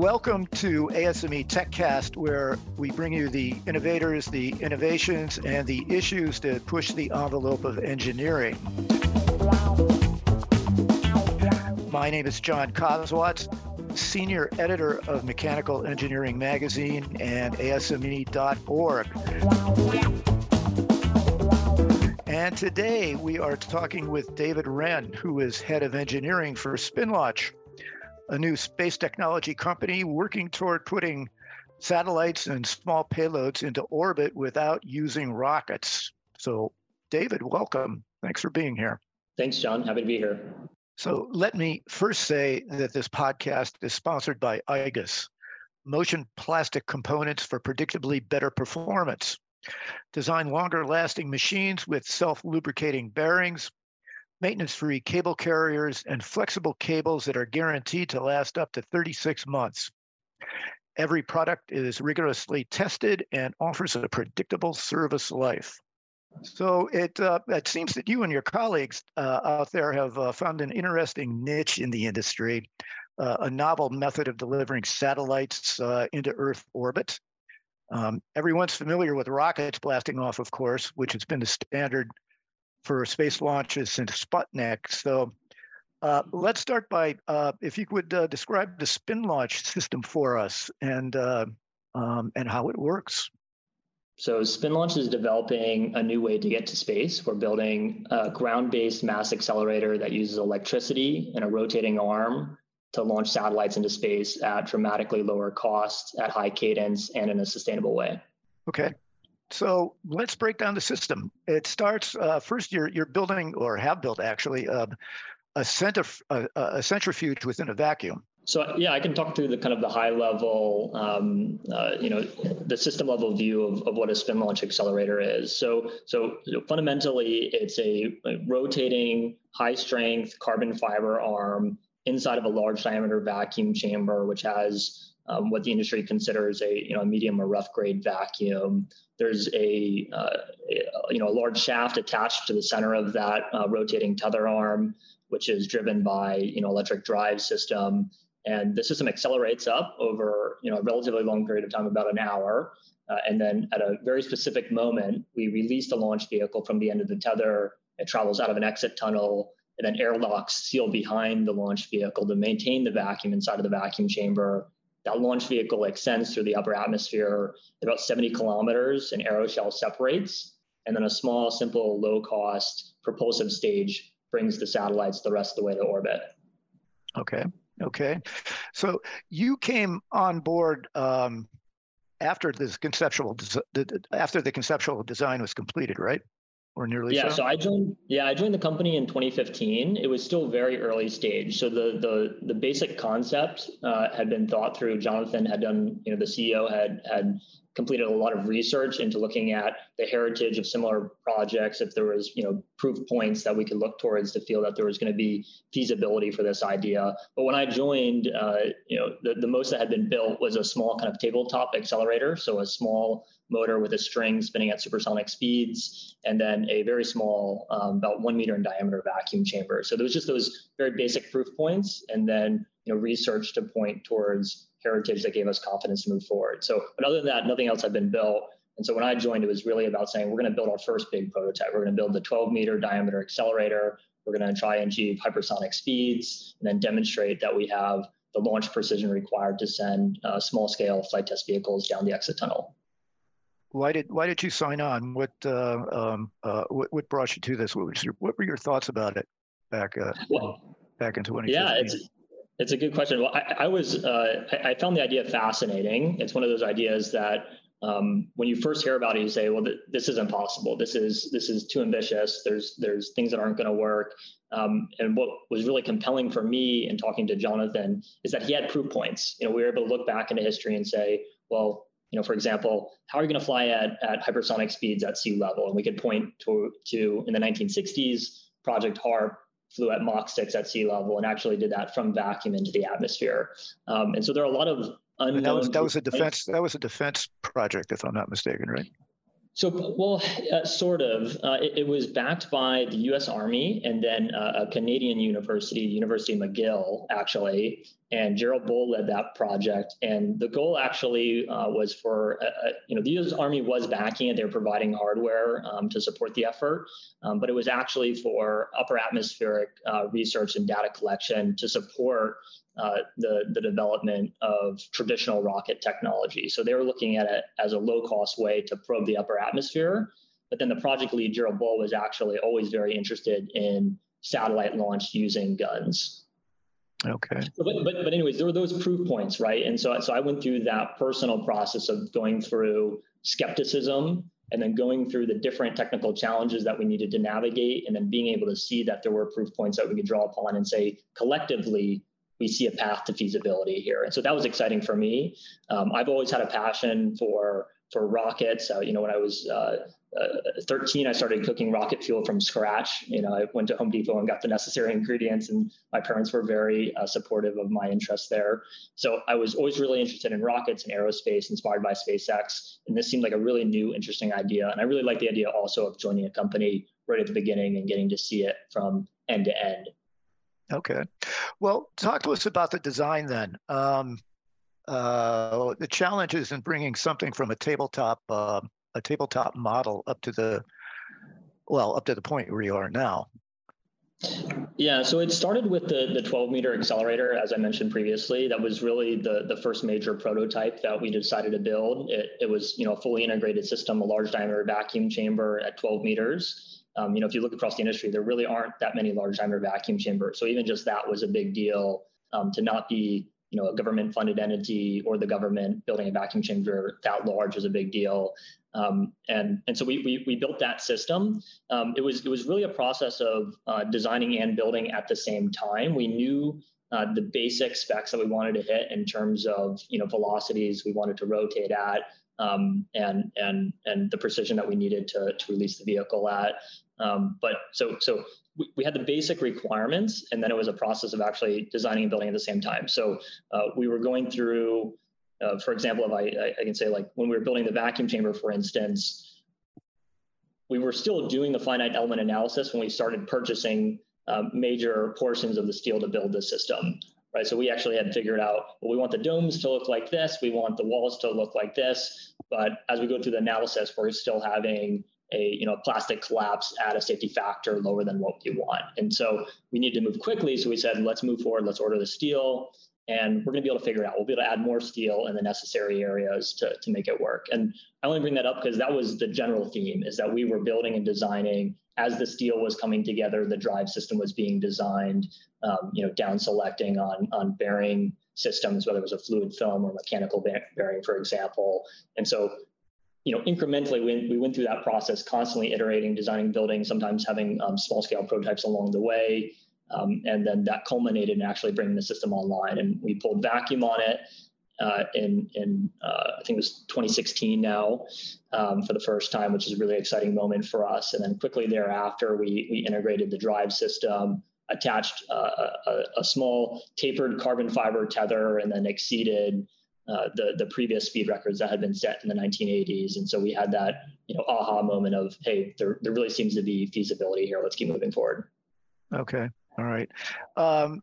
Welcome to ASME TechCast, where we bring you the innovators, the innovations, and the issues that push the envelope of engineering. My name is John Kosowatz, Senior Editor of Mechanical Engineering Magazine and ASME.org. And today we are talking with David Wrenn, who is Head of Engineering for SpinLaunch a new space technology company working toward putting satellites and small payloads into orbit without using rockets. So, David, welcome. Thanks for being here. Thanks, John. Happy to be here. So, let me first say that this podcast is sponsored by IGUS, Motion Plastic Components for Predictably Better Performance. Design longer lasting machines with self lubricating bearings, maintenance free cable carriers, and flexible cables that are guaranteed to last up to 36 months. Every product is rigorously tested and offers a predictable service life. So it uh, it seems that you and your colleagues uh, out there have uh, found an interesting niche in the industry, uh, a novel method of delivering satellites uh, into Earth orbit. Um, everyone's familiar with rockets blasting off, of course, which has been the standard for space launches since Sputnik. So uh, let's start by uh, if you could uh, describe the spin launch system for us and uh, um, and how it works. So SpinLaunch is developing a new way to get to space. We're building a ground-based mass accelerator that uses electricity and a rotating arm to launch satellites into space at dramatically lower cost, at high cadence, and in a sustainable way. Okay. So let's break down the system. It starts uh, first. You're you're building or have built actually uh, a, centrif- a, a, centrifuge within a vacuum. So yeah, I can talk through the kind of the high level, um, uh, you know, the system level view of, of what a spin launch accelerator is. So so fundamentally, it's a, a rotating high strength carbon fiber arm inside of a large diameter vacuum chamber, which has um, what the industry considers a you know a medium or rough grade vacuum. There's a, uh, a, you know a large shaft attached to the center of that uh, rotating tether arm, which is driven by you know electric drive system, and the system accelerates up over you know a relatively long period of time, about an hour. Uh, and then at a very specific moment, we release the launch vehicle from the end of the tether. It travels out of an exit tunnel and then airlocks seal behind the launch vehicle to maintain the vacuum inside of the vacuum chamber that launch vehicle extends through the upper atmosphere about 70 kilometers, an aeroshell separates, and then a small, simple, low cost propulsive stage brings the satellites the rest of the way to orbit. Okay. Okay. So you came on board um, after this conceptual, after the conceptual design was completed, right? Or nearly yeah so? so i joined yeah i joined the company in 2015 it was still very early stage. So the the the basic concept uh, had been thought through. Jonathan had done you know the ceo had had completed a lot of research into looking at the heritage of similar projects if there was you know proof points that we could look towards to feel that there was going to be feasibility for this idea. But when i joined uh, you know the, the most that had been built was a small kind of tabletop accelerator so a small motor with a string spinning at supersonic speeds, and then a very small, um, about one meter in diameter vacuum chamber. So there was just those very basic proof points, and then you know research to point towards heritage that gave us confidence to move forward. So, but other than that, nothing else had been built. And so when I joined, it was really about saying we're going to build our first big prototype. We're going to build the 12 meter diameter accelerator. We're going to try and achieve hypersonic speeds, and then demonstrate that we have the launch precision required to send uh, small scale flight test vehicles down the exit tunnel why did why did you sign on? What uh, um, uh, what, what brought you to this? What, was your, what were your thoughts about it back uh, well, back in 2015? Yeah, it's it's a good question. Well, I, I was uh, I, I, found the idea fascinating. It's one of those ideas that um, when you first hear about it, you say, "Well, th- this is impossible. This is this is too ambitious. There's there's things that aren't going to work." Um, and what was really compelling for me in talking to Jonathan is that he had proof points. You know, we were able to look back into history and say, "Well, you know, for example, how are you going to fly at, at hypersonic speeds at sea level? And we could point to, to in the 1960s, Project HARP flew at Mach 6 at sea level and actually did that from vacuum into the atmosphere. Um, and so there are a lot of unknown. That was, that was a defense. That was a defense project, if I'm not mistaken, right? So, well, uh, sort of. Uh, it, it, was backed by the U.S. Army and then uh, a Canadian university, University of McGill, actually. And Gerald Bull led that project. And the goal actually uh, was for, uh, uh, you know, the U.S. Army was backing it. They were providing hardware um, to support the effort, um, but it was actually for upper atmospheric research and data collection to support uh, the, the development of traditional rocket technology. So they were looking at it as a low cost way to probe the upper atmosphere. But then the project lead, Gerald Bull, was actually always very interested in satellite launch using guns. Okay. But, but, but anyways, there were those proof points, right? And so, so I went through that personal process of going through skepticism and then going through the different technical challenges that we needed to navigate and then being able to see that there were proof points that we could draw upon and say collectively we see a path to feasibility here. And so that was exciting for me. Um, I've always had a passion for for rockets. Uh, you know, when I was uh, uh, 13, I started cooking rocket fuel from scratch. You know, I went to Home Depot and got the necessary ingredients, and my parents were very uh, supportive of my interest there. So I was always really interested in rockets and aerospace, inspired by SpaceX. And this seemed like a really new, interesting idea. And I really liked the idea also of joining a company right at the beginning and getting to see it from end to end. Okay. Well, talk to us about the design then. Um, uh, the challenges in bringing something from a tabletop uh, a tabletop model up to the well up to the point where you are now. Yeah, so it started with the the 12 meter accelerator, as I mentioned previously. That was really the the first major prototype that we decided to build. It, it was you know a fully integrated system, a large diameter vacuum chamber at 12 meters. Um, you know, if you look across the industry, there really aren't that many large diameter vacuum chambers. So even just that was a big deal um, to not be, you know, a government funded entity or the government building a vacuum chamber that large was a big deal. Um, and and so we, we, we built that system. Um, it was it was really a process of uh, designing and building at the same time. We knew uh, the basic specs that we wanted to hit in terms of you know velocities we wanted to rotate at, um, and and and the precision that we needed to to release the vehicle at. Um, but so so we, we had the basic requirements, and then it was a process of actually designing and building at the same time. So uh, we were going through, uh, for example, if I I can say like when we were building the vacuum chamber, for instance. We were still doing the finite element analysis when we started purchasing um, major portions of the steel to build the system right? So we actually had figured out, well, we want the domes to look like this, we want the walls to look like this. But as we go through the analysis, we're still having a you know plastic collapse at a safety factor lower than what we want. And so we need to move quickly. So we said, let's move forward, let's order the steel. And we're going to be able to figure it out. We'll be able to add more steel in the necessary areas to, to make it work. And I only bring that up because that was the general theme is that we were building and designing as the steel was coming together, the drive system was being designed, um, you know, down selecting on, on bearing systems, whether it was a fluid film or mechanical bearing, for example. And so, you know, incrementally, we, we went through that process, constantly iterating, designing, building, sometimes having um, small scale prototypes along the way. Um, and then that culminated in actually bringing the system online. And we pulled vacuum on it uh, in in uh, I think it was 2016 now um, for the first time, which is a really exciting moment for us. And then quickly thereafter, we we integrated the drive system, attached uh, a, a, small tapered carbon fiber tether, and then exceeded. Uh, the the previous speed records that had been set in the 1980s, and so we had that you know aha moment of hey, there there really seems to be feasibility here. Let's keep moving forward. Okay, all right. Um,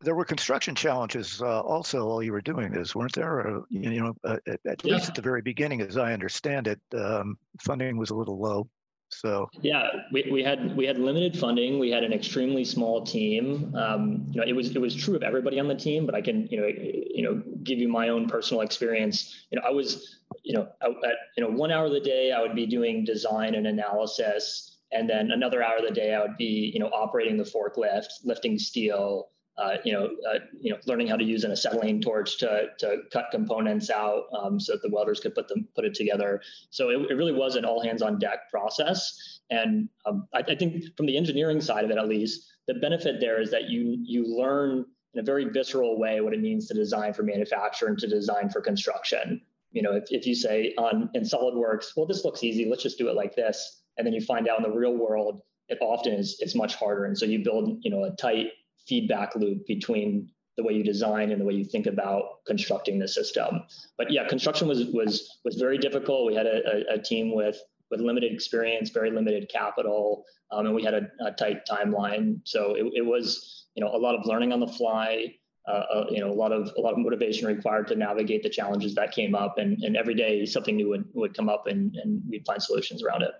there were construction challenges uh, also while you were doing this, weren't there? Uh, you know, uh, at, at yeah. least at the very beginning, as I understand it, um, funding was a little low. So yeah, we, we had we had limited funding. We had an extremely small team. Um, you know, it was it was true of everybody on the team, but I can you know you know give you my own personal experience. You know, I was you know at you know one hour of the day I would be doing design and analysis, and then another hour of the day I would be you know operating the forklift, lifting steel, uh, you know, uh, you know, learning how to use an acetylene torch to, to cut components out um, so that the welders could put them put it together. So it, it really was an all hands on deck process. And um, I, I, think from the engineering side of it, at least, the benefit there is that you you learn in a very visceral way what it means to design for manufacture and to design for construction. You know, if, if you say on in SolidWorks, well, this looks easy, let's just do it like this, and then you find out in the real world, it often is it's much harder. And so you build, you know, a tight feedback loop between the way you design and the way you think about constructing the system. But yeah, construction was was was very difficult. We had a, a, a team with with limited experience, very limited capital, um, and we had a, a, tight timeline. So it, it was you know a lot of learning on the fly. Uh, uh, you know a lot of a lot of motivation required to navigate the challenges that came up, and, and every day something new would, would come up, and, and we'd find solutions around it.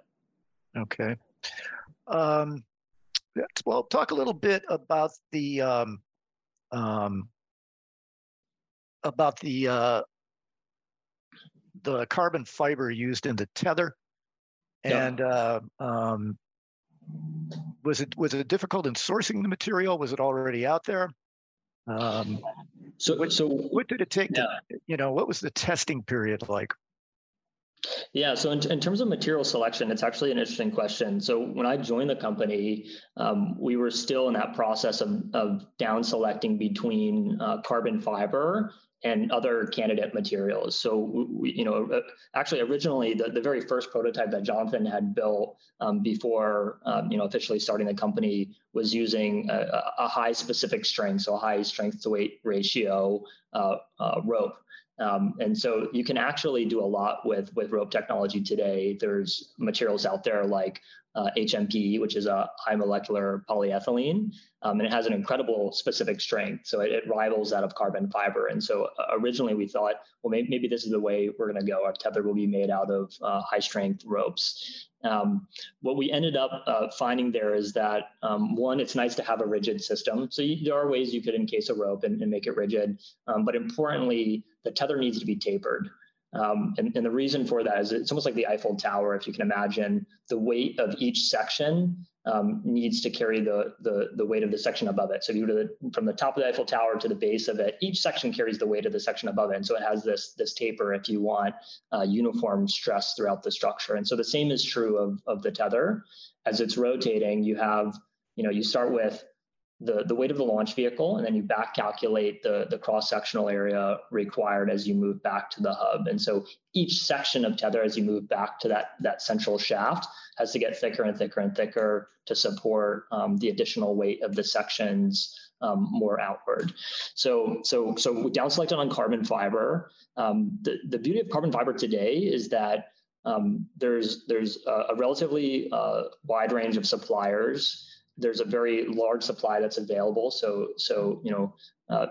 Okay. Um, well, talk a little bit about the um, um, about the uh, the carbon fiber used in the tether, and yeah. uh, um, was it was it difficult in sourcing the material? Was it already out there? Um, so, what, so what did it take? Yeah. To, you know, what was the testing period like? Yeah, so in, in, terms of material selection, it's actually an interesting question. So when I joined the company, um, we were still in that process of, of down selecting between uh, carbon fiber and other candidate materials. So, we, you know, uh, actually originally the, the very first prototype that Jonathan had built um, before, um, you know, officially starting the company was using a, a, high specific strength, so a high strength to weight ratio uh, uh, rope. Um, and so you can actually do a lot with with rope technology today. There's materials out there like uh, HMP, which is a high molecular polyethylene, um, and it has an incredible specific strength. So it, it rivals that of carbon fiber. And so uh, originally we thought, well, maybe, maybe, this is the way we're going to go. Our tether will be made out of uh, high strength ropes. Um, what we ended up uh, finding there is that um, one, it's nice to have a rigid system. So you, there are ways you could encase a rope and, and make it rigid, um, but importantly, the tether needs to be tapered. Um, and, and, the reason for that is it's almost like the Eiffel Tower, if you can imagine. The weight of each section um, needs to carry the, the, the weight of the section above it. So if you go to the, from the top of the Eiffel Tower to the base of it, each section carries the weight of the section above it. And so it has this, this taper if you want uh, uniform stress throughout the structure. And so the same is true of, of the tether. As it's rotating, you have, you know, you start with the, the weight of the launch vehicle, and then you back calculate the, the cross sectional area required as you move back to the hub. And so each section of tether, as you move back to that, that central shaft, has to get thicker and thicker and thicker to support um, the additional weight of the sections um, more outward. So, so, so we down selected on carbon fiber. Um, the, the beauty of carbon fiber today is that um, there's there's a, a relatively uh, wide range of suppliers there's a very large supply that's available. So, so you know, uh,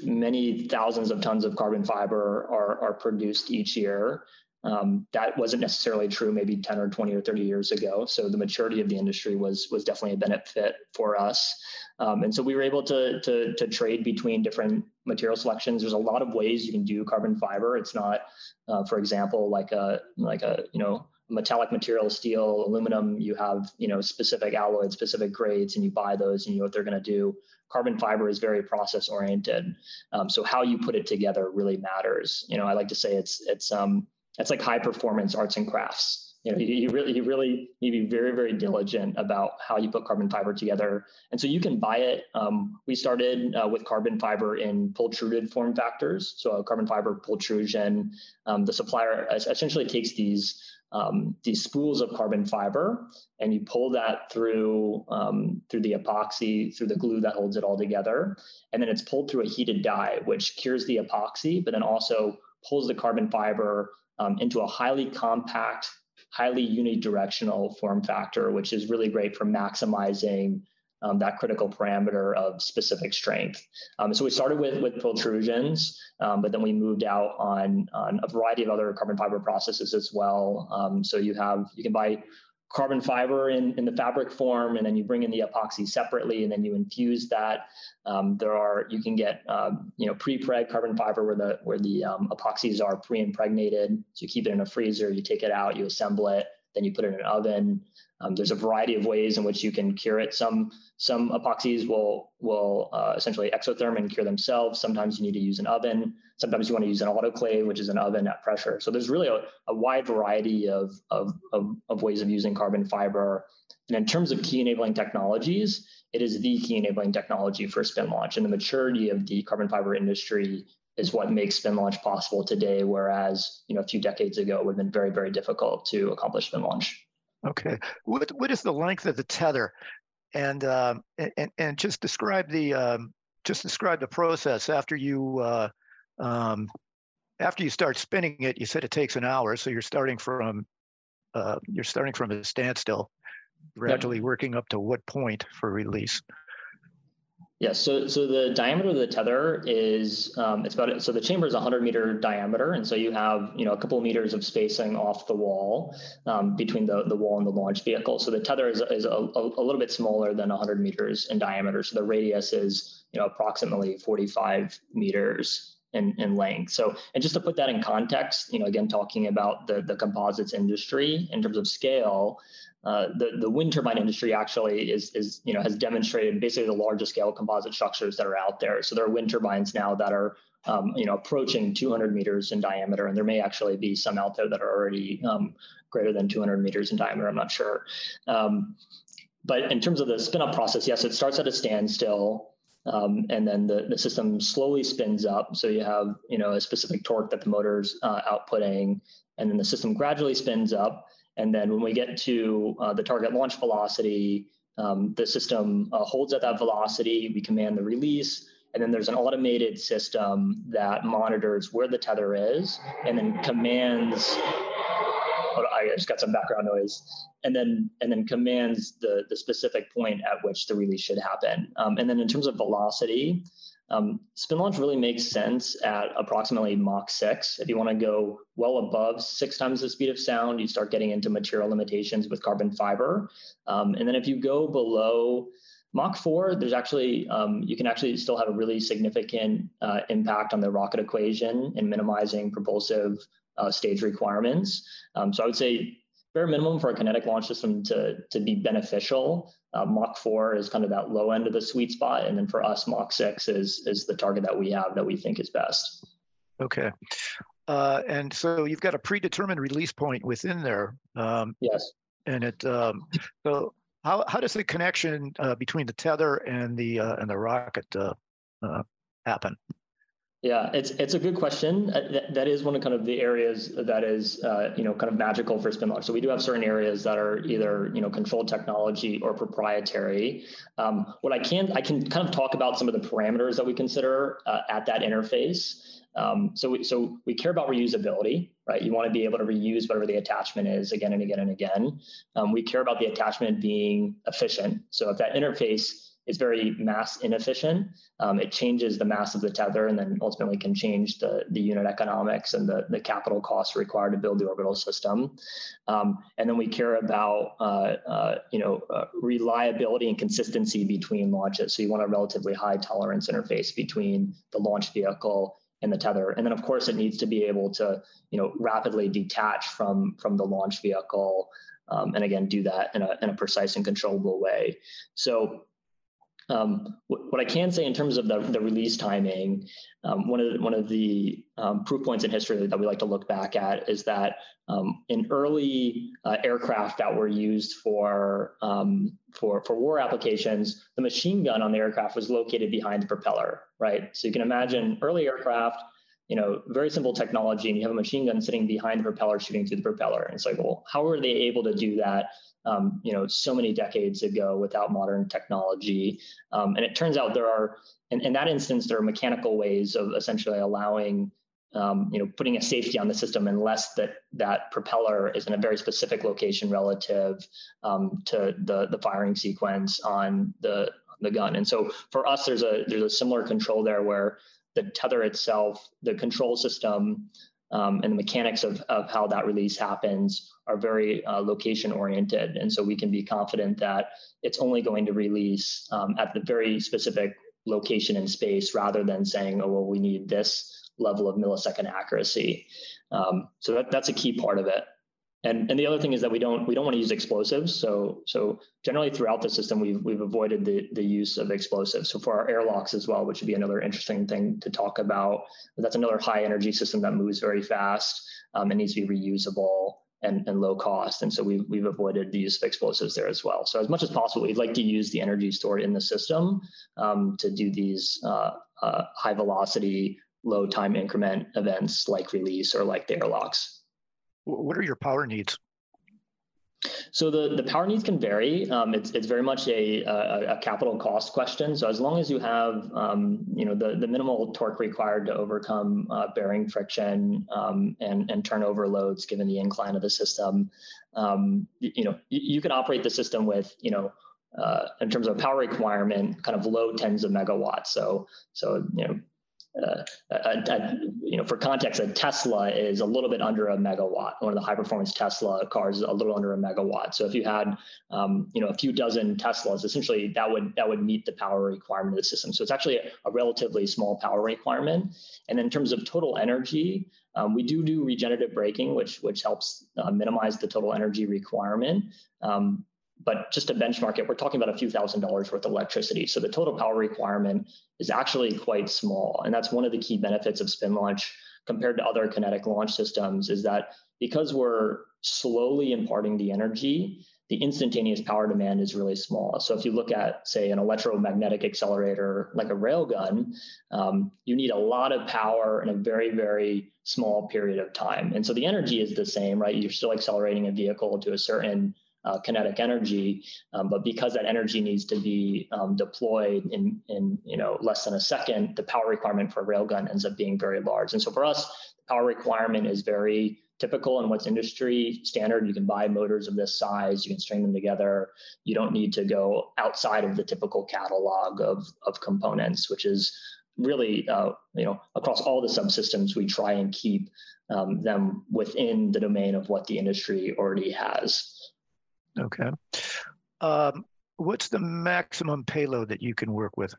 many thousands of tons of carbon fiber are, are produced each year. Um, that wasn't necessarily true maybe 10 or 20 or 30 years ago. So the maturity of the industry was was definitely a benefit for us. Um, and so we were able to, to, to trade between different material selections. There's a lot of ways you can do carbon fiber. It's not, uh, for example, like a like a you know metallic material, steel, aluminum, you have, you know, specific alloys, specific grades, and you buy those and you know what they're going to do. Carbon fiber is very process oriented. Um, so how you put it together really matters. You know, I like to say it's, it's, um, it's like high performance arts and crafts. You know, you, you really, you really need to be very, very diligent about how you put carbon fiber together. And so you can buy it. Um, we started uh, with carbon fiber in pultruded form factors. So carbon fiber pultrusion. Um, the supplier essentially takes these um, these spools of carbon fiber, and you pull that through um, through the epoxy, through the glue that holds it all together, and then it's pulled through a heated die, which cures the epoxy, but then also pulls the carbon fiber um, into a highly compact, highly unidirectional form factor, which is really great for maximizing um, that critical parameter of specific strength. Um, so we started with with pultrusions, um, but then we moved out on on a variety of other carbon fiber processes as well. Um, so you have you can buy carbon fiber in, in the fabric form, and then you bring in the epoxy separately, and then you infuse that. Um, there are you can get um, you know pre-preg carbon fiber where the where the epoxies are pre-impregnated. So you keep it in a freezer, you take it out, you assemble it, then you put it in an oven. Um, there's a variety of ways in which you can cure it. Some some epoxies will will uh, essentially exotherm and cure themselves. Sometimes you need to use an oven. Sometimes you want to use an autoclave, which is an oven at pressure. So there's really a, a wide variety of, of, of, of ways of using carbon fiber. And in terms of key enabling technologies, it is the key enabling technology for spin launch. And the maturity of the carbon fiber industry is what makes spin launch possible today, whereas you know a few decades ago it would have been very, very difficult to accomplish spin launch. Okay. What what is the length of the tether? And um, and and just describe the um, just describe the process after you uh, um, after you start spinning it. You said it takes an hour, so you're starting from uh, you're starting from a standstill, gradually yep. working up to what point for release? Yeah, so so the diameter of the tether is um, it's about so the chamber is 100 meter diameter, and so you have you know a couple of meters of spacing off the wall um, between the, the wall and the launch vehicle. So the tether is, is a, a, little bit smaller than 100 meters in diameter. So the radius is you know approximately 45 meters in, in length. So and just to put that in context, you know again talking about the the composites industry in terms of scale, uh, the, the wind turbine industry actually is, is, you know, has demonstrated basically the largest scale composite structures that are out there. So there are wind turbines now that are, um, you know, approaching 200 meters in diameter, and there may actually be some out there that are already um, greater than 200 meters in diameter. I'm not sure. Um, but in terms of the spin up process, yes, it starts at a standstill. Um, and then the, the system slowly spins up. So you have, you know, a specific torque that the motor's uh, outputting, and then the system gradually spins up. And then when we get to uh, the target launch velocity, um, the system uh, holds at that velocity. We command the release. And then there's an automated system that monitors where the tether is and then commands. I just got some background noise, and then and then commands the the specific point at which the release should happen. Um, and then in terms of velocity, um, spin launch really makes sense at approximately Mach 6. If you want to go well above six times the speed of sound, you start getting into material limitations with carbon fiber. Um, and then if you go below Mach 4, there's actually, um, you can actually still have a really significant uh, impact on the rocket equation in minimizing propulsive uh, stage requirements. Um, so I would say bare minimum for a kinetic launch system to, to be beneficial, uh, Mach 4 is kind of that low end of the sweet spot. And then for us, Mach 6 is, is the target that we have that we think is best. Okay. Uh, and so you've got a predetermined release point within there. Um, yes. And it, um, so how, how does the connection uh, between the tether and the, uh, and the rocket uh, uh, happen? Yeah, it's it's a good question. Uh, that, that is one of kind of the areas that is uh, you know kind of magical for spin launch. So we do have certain areas that are either you know controlled technology or proprietary. Um, what I can I can kind of talk about some of the parameters that we consider uh, at that interface. Um, so we, so we care about reusability, right? You want to be able to reuse whatever the attachment is again and again and again. Um, we care about the attachment being efficient. So if that interface is very mass inefficient. Um, it changes the mass of the tether and then ultimately can change the, the unit economics and the, the capital costs required to build the orbital system. Um, and then we care about uh, uh, you know uh, reliability and consistency between launches. So you want a relatively high tolerance interface between the launch vehicle and the tether. And then of course it needs to be able to you know rapidly detach from from the launch vehicle um, and again do that in a, in a precise and controllable way. So um, what I can say in terms of the, the release timing, um, one of the, one of the um, proof points in history that we like to look back at is that um, in early uh, aircraft that were used for um, for for war applications, the machine gun on the aircraft was located behind the propeller, right? So you can imagine early aircraft you know, very simple technology, and you have a machine gun sitting behind the propeller shooting through the propeller. And it's like, well, how are they able to do that um, you know, so many decades ago without modern technology. Um, and it turns out there are, in, in, that instance, there are mechanical ways of essentially allowing, um, you know, putting a safety on the system unless that that propeller is in a very specific location relative um, to the the firing sequence on the the gun. And so for us, there's a there's a similar control there where the tether itself, the control system um, and the mechanics of, of how that release happens are very uh, location oriented. And so we can be confident that it's only going to release um, at the very specific location and space rather than saying, oh, well, we need this level of millisecond accuracy. Um, so that, that's a key part of it. And, and the other thing is that we don't we don't want to use explosives. So so generally throughout the system we've we've avoided the the use of explosives. So for our airlocks as well, which would be another interesting thing to talk about. That's another high energy system that moves very fast um, and needs to be reusable and, and low cost. And so we've we've avoided the use of explosives there as well. So as much as possible, we'd like to use the energy stored in the system um, to do these uh, uh, high velocity, low time increment events like release or like the airlocks what are your power needs? So the, the power needs can vary. Um, it's, it's very much a, a, a, capital cost question. So as long as you have um, you know the, the minimal torque required to overcome uh, bearing friction um, and, and turnover loads given the incline of the system, um, you, you, know you, you, can operate the system with you know uh, in terms of power requirement, kind of low tens of megawatts. So so you know uh, a, a, you know, for context, a Tesla is a little bit under a megawatt. One of the high performance Tesla cars is a little under a megawatt. So if you had, um, you know, a few dozen Teslas, essentially that would that would meet the power requirement of the system. So it's actually a, a relatively small power requirement. And in terms of total energy, um, we do do regenerative braking, which which helps uh, minimize the total energy requirement. Um, but just to benchmark it, we're talking about a few thousand dollars worth of electricity. So the total power requirement is actually quite small. And that's one of the key benefits of spin launch compared to other kinetic launch systems is that because we're slowly imparting the energy, the instantaneous power demand is really small. So if you look at, say, an electromagnetic accelerator like a railgun, um, you need a lot of power in a very, very small period of time. And so the energy is the same, right? You're still accelerating a vehicle to a certain uh, kinetic energy, um, but because that energy needs to be um, deployed in, in you know less than a second, the power requirement for a railgun ends up being very large. And so for us, the power requirement is very typical in what's industry standard. You can buy motors of this size, you can string them together. You don't need to go outside of the typical catalog of, of components, which is really, uh, you know, across all the subsystems, we try and keep um, them within the domain of what the industry already has. Okay. Um, what's the maximum payload that you can work with?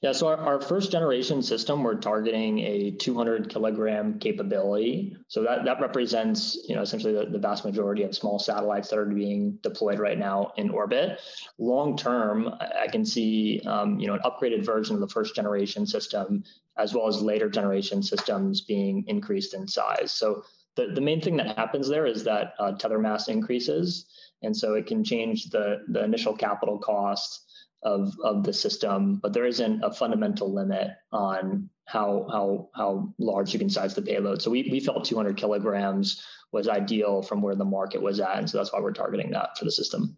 Yeah, so our, our first generation system, we're targeting a 200 kilogram capability. So that, that represents, you know, essentially the, the vast majority of small satellites that are being deployed right now in orbit. Long term, I can see, um, you know, an upgraded version of the first generation system, as well as later generation systems being increased in size. So the, the main thing that happens there is that uh, tether mass increases. And so it can change the, the initial capital cost of, of the system, but there isn't a fundamental limit on how, how, how large you can size the payload. So we, we felt 200 kilograms was ideal from where the market was at. And so that's why we're targeting that for the system.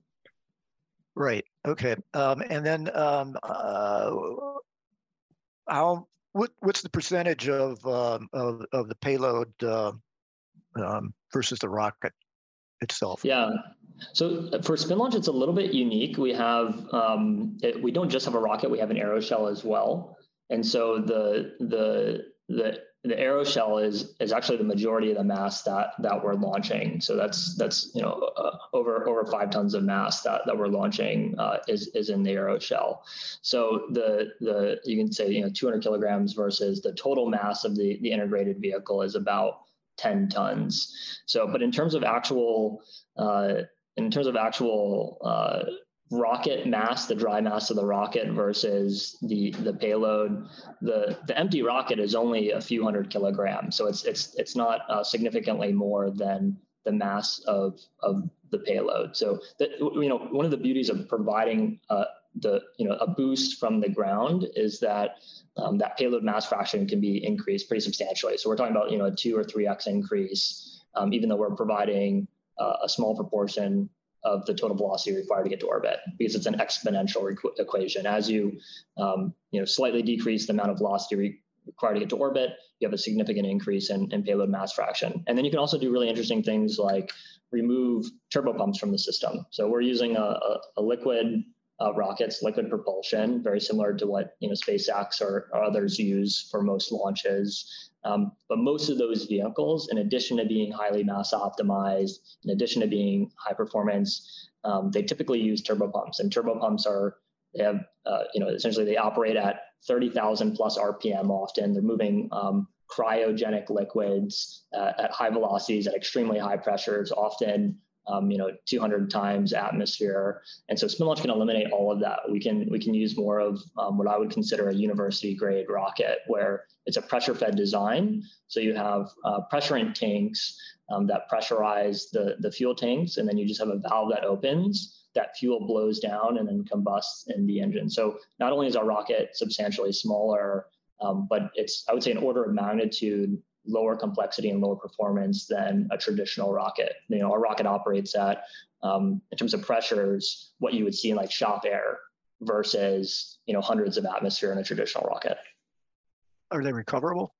Right. Okay. Um, and then um, uh, how what what's the percentage of um, of, of the payload uh, um, versus the rocket itself? Yeah. So uh, for spin launch, it's a little bit unique. We have um, it, we don't just have a rocket; we have an aeroshell as well. And so the the the the aeroshell is is actually the majority of the mass that that we're launching. So that's that's you know uh, over over five tons of mass that that we're launching uh, is is in the aeroshell. So the the you can say you know 200 kilograms versus the total mass of the the integrated vehicle is about 10 tons. So, but in terms of actual, uh, in terms of actual uh, rocket mass, the dry mass of the rocket versus the the payload, the the empty rocket is only a few hundred kilograms. So it's it's it's not uh, significantly more than the mass of of the payload. So that you know one of the beauties of providing uh, the you know a boost from the ground is that um, that payload mass fraction can be increased pretty substantially. So we're talking about you know a two or three x increase, um, even though we're providing uh, a small proportion of the total velocity required to get to orbit, because it's an exponential equation. As you um, you know slightly decrease the amount of velocity re- required to get to orbit, you have a significant increase in, in payload mass fraction. And then you can also do really interesting things like remove turbopumps from the system. So we're using a, a, a liquid uh, rockets, liquid propulsion, very similar to what you know SpaceX or, or others use for most launches. Um, but most of those vehicles, in addition to being highly mass optimized, in addition to being high performance, um, they typically use turbopumps, and turbopumps are they have uh, you know essentially they operate at 30,000 plus RPM often. They're moving um, cryogenic liquids uh, at high velocities at extremely high pressures, often um, you know 200 times atmosphere. And so spin launch can eliminate all of that. We can we can use more of um, what i would consider a university grade rocket where it's a pressure fed design. So you have uh, pressure in tanks um, that pressurize the the fuel tanks and then you just have a valve that opens that fuel blows down and then combusts in the engine. So not only is our rocket substantially smaller um, but it's i would say an order of magnitude lower complexity and lower performance than a traditional rocket. You know, our rocket operates at, um, in terms of pressures, what you would see in like shop air versus, you know, hundreds of atmosphere in a traditional rocket. Are they recoverable?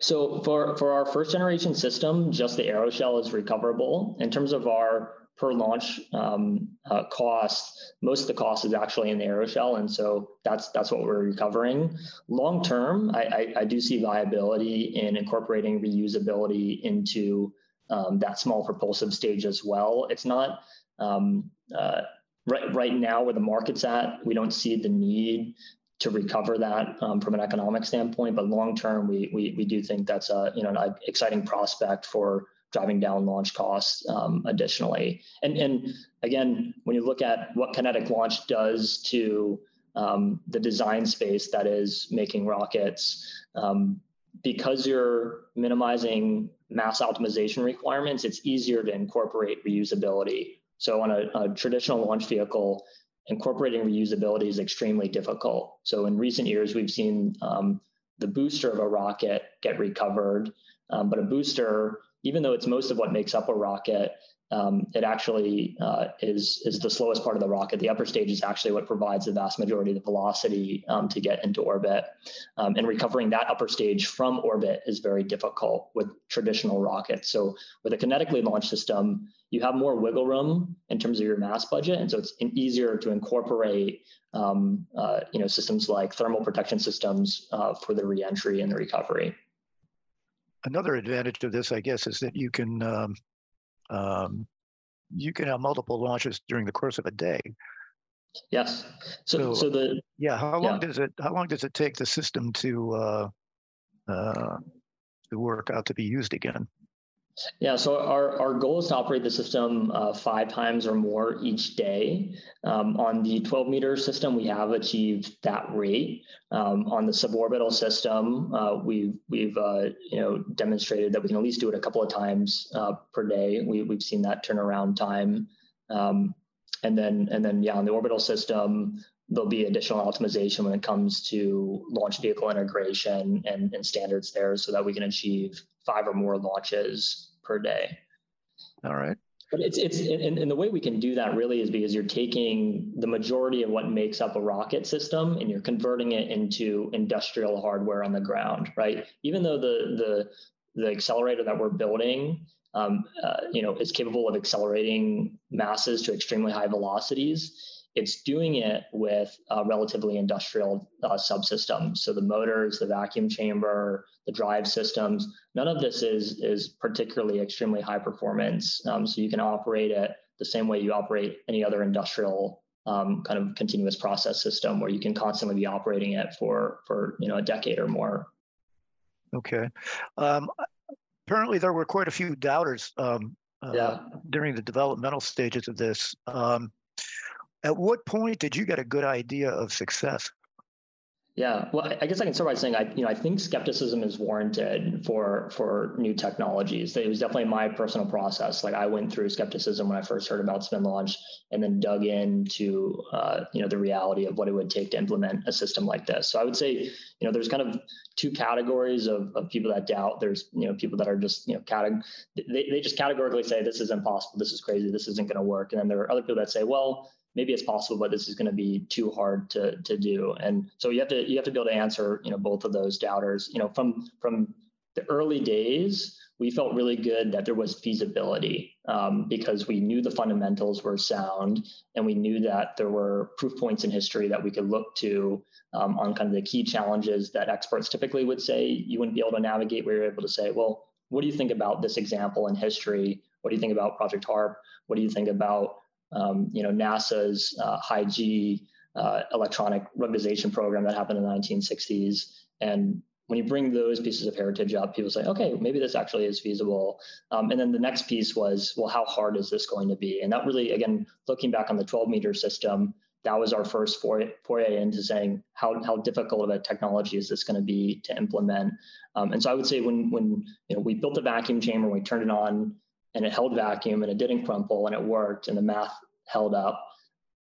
So for, for our first generation system, just the aeroshell is recoverable. In terms of our per launch um, uh, cost, most of the cost is actually in the aeroshell, and so that's that's what we're recovering. Long term, I, I, I do see viability in incorporating reusability into um, that small propulsive stage as well. It's not um, uh, right right now where the market's at. We don't see the need to recover that um, from an economic standpoint, but long term, we, we we do think that's a you know an exciting prospect for driving down launch costs um, additionally. And, and again, when you look at what kinetic launch does to um, the design space that is making rockets, um, because you're minimizing mass optimization requirements, it's easier to incorporate reusability. So on a, a traditional launch vehicle, incorporating reusability is extremely difficult. So in recent years, we've seen um, the booster of a rocket get recovered, um, but a booster even though it's most of what makes up a rocket, um, it actually uh, is is the slowest part of the rocket. The upper stage is actually what provides the vast majority of the velocity um, to get into orbit, um, and recovering that upper stage from orbit is very difficult with traditional rockets. So with a kinetically launched system, you have more wiggle room in terms of your mass budget, and so it's easier to incorporate um, uh, you know systems like thermal protection systems uh, for the reentry and the recovery another advantage of this, I guess, is that you can um, um, you can have multiple launches during the course of a day. Yes. So, so, so the yeah. How long yeah. does it How long does it take the system to uh, uh, to work out to be used again? Yeah, so our, our goal is to operate the system uh, five times or more each day. Um, on the 12 meter system, we have achieved that rate. Um, on the suborbital system, uh, we've we've uh, you know demonstrated that we can at least do it a couple of times uh, per day. We, we've seen that turnaround time. Um, and then and then yeah, on the orbital system, there'll be additional optimization when it comes to launch vehicle integration and, and standards there so that we can achieve five or more launches per day. All right. But it's it's and, and the way we can do that really is because you're taking the majority of what makes up a rocket system and you're converting it into industrial hardware on the ground, right? Even though the the the accelerator that we're building um, uh, you know, is capable of accelerating masses to extremely high velocities it's doing it with a relatively industrial uh, subsystems. So the motors, the vacuum chamber, the drive systems, none of this is, is particularly extremely high performance. Um, so you can operate it the same way you operate any other industrial um, kind of continuous process system where you can constantly be operating it for, for you know, a decade or more. Okay. Um, apparently there were quite a few doubters um, uh, yeah. during the developmental stages of this. Um, at what point did you get a good idea of success? Yeah, well, I guess I can start by saying I, you know, I think skepticism is warranted for for new technologies. It was definitely my personal process. Like I went through skepticism when I first heard about spin launch, and then dug into, uh, you know, the reality of what it would take to implement a system like this. So I would say, you know, there's kind of two categories of, of people that doubt. There's, you know, people that are just, you know, they, they just categorically say this is impossible, this is crazy, this isn't going to work, and then there are other people that say, well maybe it's possible, but this is going to be too hard to to do. And so you have to you have to be able to answer you know both of those doubters. You know from from the early days, we felt really good that there was feasibility um, because we knew the fundamentals were sound and we knew that there were proof points in history that we could look to um, on kind of the key challenges that experts typically would say you wouldn't be able to navigate. We were able to say, well, what do you think about this example in history? What do you think about Project HARP? What do you think about um, you know, NASA's uh, high G uh, electronic ruggedization program that happened in the 1960s. And when you bring those pieces of heritage up, people say, okay, maybe this actually is feasible. Um, and then the next piece was, well, how hard is this going to be? And that really, again, looking back on the 12 meter system, that was our first foray, into saying how, how difficult of a technology is this going to be to implement. Um, and so I would say when, when you know, we built the vacuum chamber, we turned it on, and it held vacuum and it didn't crumple and it worked and the math held up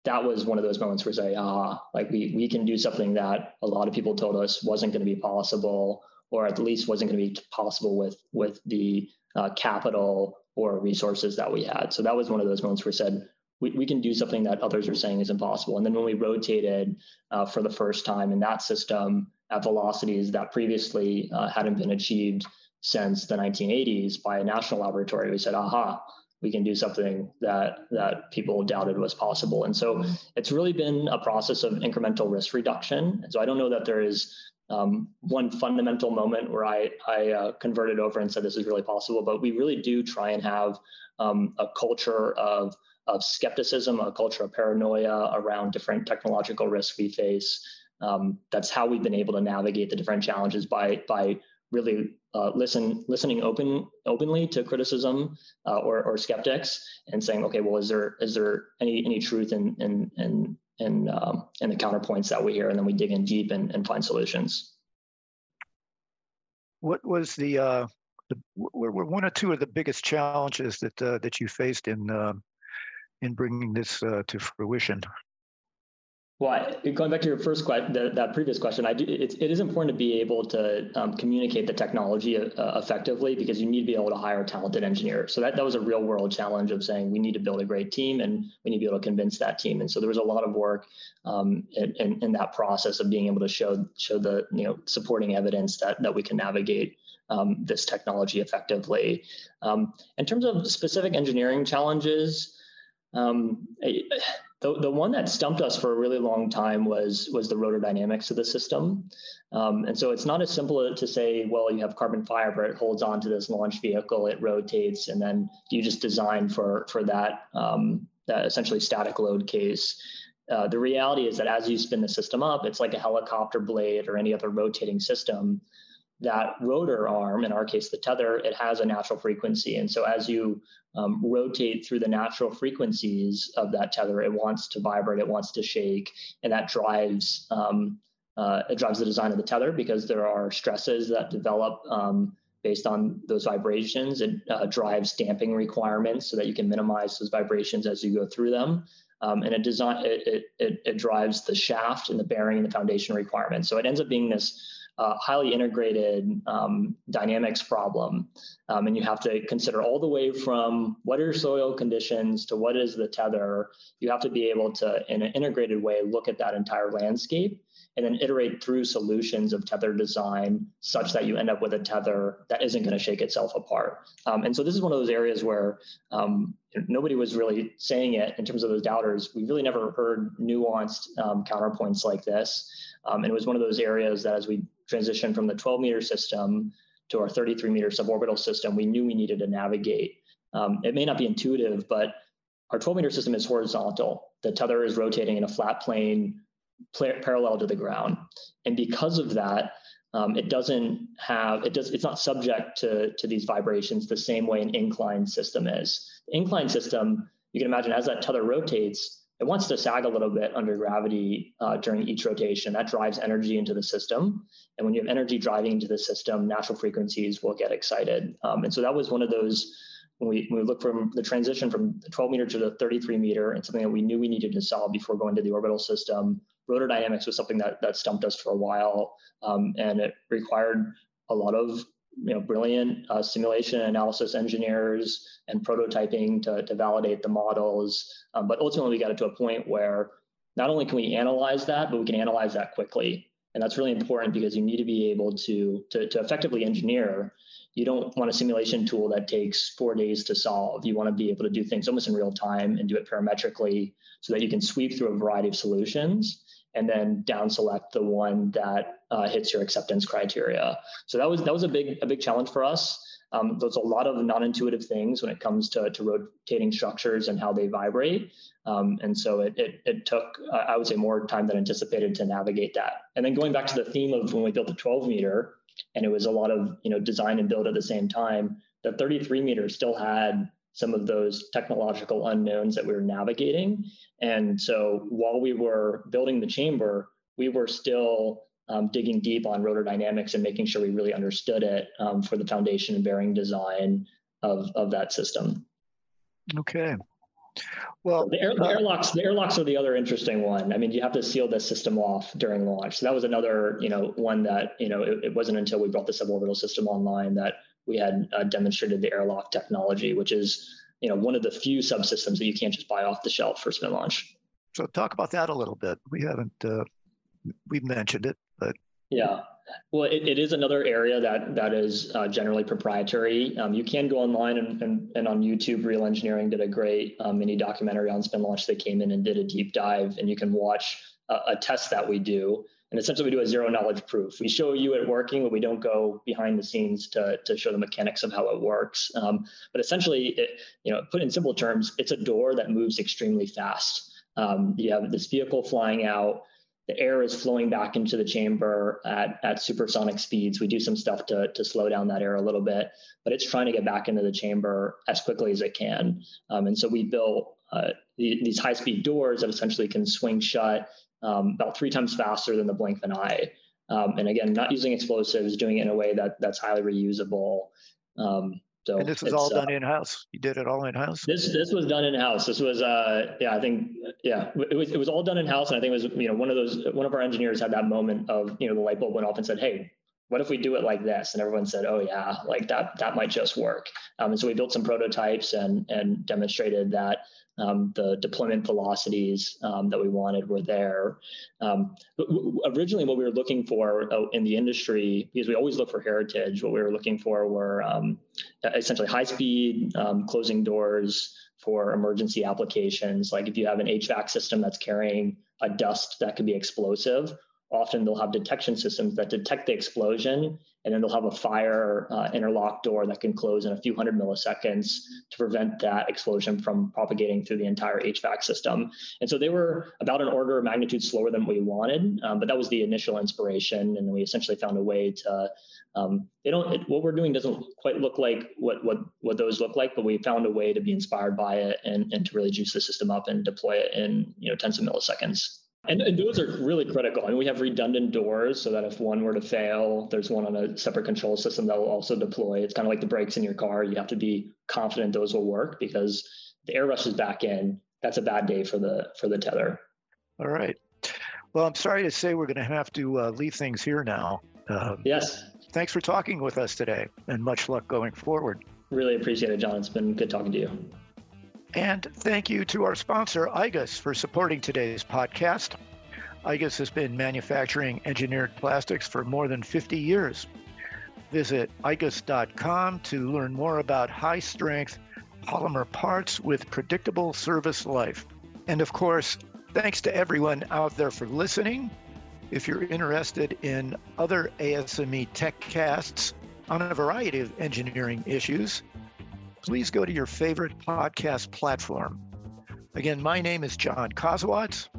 that was one of those moments where say ah like we we can do something that a lot of people told us wasn't going to be possible or at least wasn't going to be possible with with the uh, capital or resources that we had. So that was one of those moments where we said we, we can do something that others are saying is impossible. And then when we rotated uh, for the first time in that system at velocities that previously uh, hadn't been achieved since the 1980s by a national laboratory, we said, aha, we can do something that that people doubted was possible. And so it's really been a process of incremental risk reduction. And so I don't know that there is um, one fundamental moment where I, I uh, converted over and said this is really possible, but we really do try and have um, a culture of, of skepticism, a culture of paranoia around different technological risks we face. Um, that's how we've been able to navigate the different challenges by, by really uh, listen, listening open, openly to criticism uh, or, or skeptics and saying, okay, well, is there, is there any, any truth in, in, in and um, and the counterpoints that we hear, and then we dig in deep and, and find solutions. What was the, uh, the were, were one or two of the biggest challenges that uh, that you faced in uh, in bringing this uh, to fruition? Well, going back to your first question, that previous question, I do, it, it is important to be able to um, communicate the technology uh, effectively because you need to be able to hire talented engineers. So that, that was a real world challenge of saying we need to build a great team and we need to be able to convince that team. And so there was a lot of work um, in, in, in, that process of being able to show show the you know supporting evidence that that we can navigate um, this technology effectively. Um, in terms of specific engineering challenges. Um, the, the one that stumped us for a really long time was was the rotor dynamics of the system. Um, and so it's not as simple to say, well, you have carbon fiber, it holds onto this launch vehicle, it rotates, and then you just design for for that um, that essentially static load case. Uh, the reality is that as you spin the system up, it's like a helicopter blade or any other rotating system. That rotor arm, in our case, the tether, it has a natural frequency. And so as you um, rotate through the natural frequencies of that tether. It wants to vibrate, it wants to shake, and that drives um, uh, it drives the design of the tether because there are stresses that develop um, based on those vibrations. It uh, drives damping requirements so that you can minimize those vibrations as you go through them. Um, and it design it, it, it drives the shaft and the bearing and the foundation requirements. So it ends up being this uh, highly integrated um, dynamics problem. Um, and you have to consider all the way from what are soil conditions to what is the tether. You have to be able to, in an integrated way, look at that entire landscape and then iterate through solutions of tether design such that you end up with a tether that isn't going to shake itself apart. Um, and so this is one of those areas where um, nobody was really saying it in terms of those doubters. We really never heard nuanced um, counterpoints like this. Um, and it was one of those areas that as we transition from the 12 meter system to our 33 meter suborbital system, we knew we needed to navigate. Um, it may not be intuitive, but our 12 meter system is horizontal. The tether is rotating in a flat plane pl- parallel to the ground. And because of that, um, it doesn't have, it does, it's not subject to, to these vibrations the same way an incline system is. The incline system, you can imagine as that tether rotates, it wants to sag a little bit under gravity uh, during each rotation. That drives energy into the system. And when you have energy driving into the system, natural frequencies will get excited. Um, and so that was one of those when we, when we look from the transition from the 12 meter to the 33 meter and something that we knew we needed to solve before going to the orbital system. Rotor dynamics was something that, that stumped us for a while. Um, and it required a lot of you know, brilliant uh, simulation analysis engineers and prototyping to, to validate the models. Um, but ultimately, we got it to a point where not only can we analyze that, but we can analyze that quickly. And that's really important because you need to be able to, to, to effectively engineer. You don't want a simulation tool that takes four days to solve. You want to be able to do things almost in real time and do it parametrically so that you can sweep through a variety of solutions and then down select the one that uh, hits your acceptance criteria. So that was that was a big a big challenge for us. Um, there's a lot of non-intuitive things when it comes to, to rotating structures and how they vibrate. Um, and so it, it, it took, uh, I would say, more time than anticipated to navigate that. And then going back to the theme of when we built the 12 meter, and it was a lot of you know design and build at the same time, the 33 meter still had some of those technological unknowns that we were navigating. And so while we were building the chamber, we were still um, digging deep on rotor dynamics and making sure we really understood it um, for the foundation and bearing design of, of that system. Okay. Well, the, air, the airlocks, the airlocks are the other interesting one. I mean, you have to seal the system off during launch. So that was another, you know, one that you know it, it wasn't until we brought the suborbital system online that we had uh, demonstrated the airlock technology, which is you know one of the few subsystems that you can't just buy off the shelf for SpinLaunch. So talk about that a little bit. We haven't uh, we've mentioned it, but yeah. Well, it, it is another area that that is uh, generally proprietary. Um, you can go online and, and, and, on YouTube. Real Engineering did a great um, mini documentary on SpinLaunch. They came in and did a deep dive, and you can watch a, a test that we do. And essentially, we do a zero knowledge proof. We show you it working, but we don't go behind the scenes to, to show the mechanics of how it works. Um, but essentially, it, you know, put in simple terms, it's a door that moves extremely fast. Um, you have this vehicle flying out the air is flowing back into the chamber at, at supersonic speeds. We do some stuff to, to slow down that air a little bit, but it's trying to get back into the chamber as quickly as it can. Um, and so we built uh, the, these high speed doors that essentially can swing shut um, about three times faster than the blink of an eye. Um, and again, not using explosives, doing it in a way that that's highly reusable. Um, so and this was all done uh, in house. You did it all in house. This this was done in house. This was uh yeah I think yeah it was it was all done in house and I think it was you know one of those one of our engineers had that moment of you know the light bulb went off and said hey what if we do it like this and everyone said oh yeah like that that might just work um, and so we built some prototypes and and demonstrated that um, the deployment velocities um, that we wanted were there. Um, originally, what we were looking for uh, in the industry, because we always look for heritage, what we were looking for were um, essentially high speed um, closing doors for emergency applications. Like if you have an HVAC system that's carrying a dust that could be explosive, often they'll have detection systems that detect the explosion and then they'll have a fire uh, interlock door that can close in a few hundred milliseconds to prevent that explosion from propagating through the entire HVAC system. And so they were about an order of magnitude slower than we wanted, um, but that was the initial inspiration. And we essentially found a way to. Um, they don't. It, what we're doing doesn't quite look like what what what those look like, but we found a way to be inspired by it and and to really juice the system up and deploy it in you know tens of milliseconds. And, and, those are really critical. And we have redundant doors so that if one were to fail, there's one on a separate control system that will also deploy. It's kind of like the brakes in your car. You have to be confident those will work because the air rushes back in. That's a bad day for the for the tether. All right. Well, I'm sorry to say we're going to have to uh, leave things here now. Um, yes. Thanks for talking with us today, and much luck going forward. Really appreciate it, John. It's been good talking to you. And thank you to our sponsor, IGUS, for supporting today's podcast. IGUS has been manufacturing engineered plastics for more than 50 years. Visit igus.com to learn more about high strength polymer parts with predictable service life. And of course, thanks to everyone out there for listening. If you're interested in other ASME tech casts on a variety of engineering issues, please go to your favorite podcast platform. Again, my name is John Kosowatz.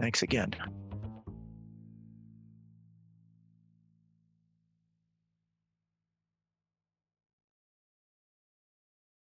Thanks again.